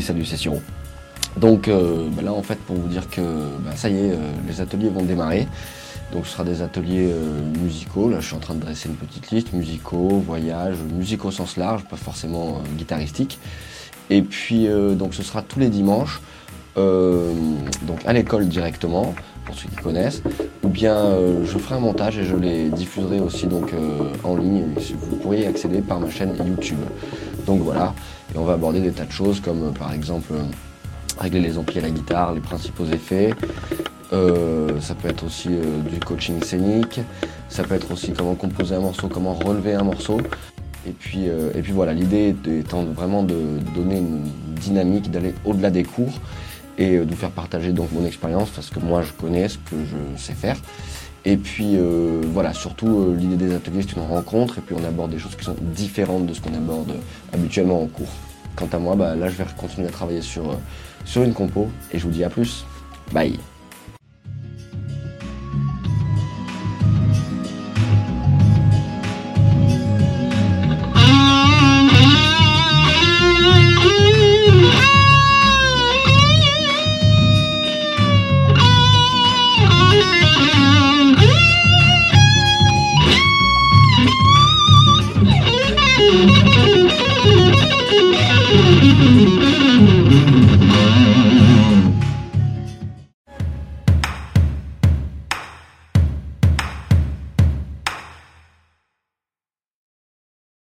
salut c'est Siro. Donc bah là en fait pour vous dire que bah, ça y est, les ateliers vont démarrer. Donc ce sera des ateliers musicaux, là je suis en train de dresser une petite liste, musicaux, voyages, musicaux au sens large, pas forcément guitaristique. Et puis donc ce sera tous les dimanches, donc à l'école directement, pour ceux qui connaissent, ou bien euh, je ferai un montage et je les diffuserai aussi donc euh, en ligne. Vous pourriez accéder par ma chaîne YouTube. Donc voilà, et on va aborder des tas de choses comme euh, par exemple régler les amplis à la guitare, les principaux effets. ça peut être aussi du coaching scénique, ça peut être aussi comment composer un morceau, comment relever un morceau. Et puis, et puis voilà, l'idée étant vraiment de donner une dynamique, d'aller au-delà des cours et euh, de faire partager donc mon expérience parce que moi je connais ce que je sais faire. Et puis euh, voilà, surtout euh, l'idée des ateliers c'est une rencontre et puis on aborde des choses qui sont différentes de ce qu'on aborde habituellement en cours. Quant à moi, bah, là je vais continuer à travailler sur, sur une compo et je vous dis à plus. Bye Thank you.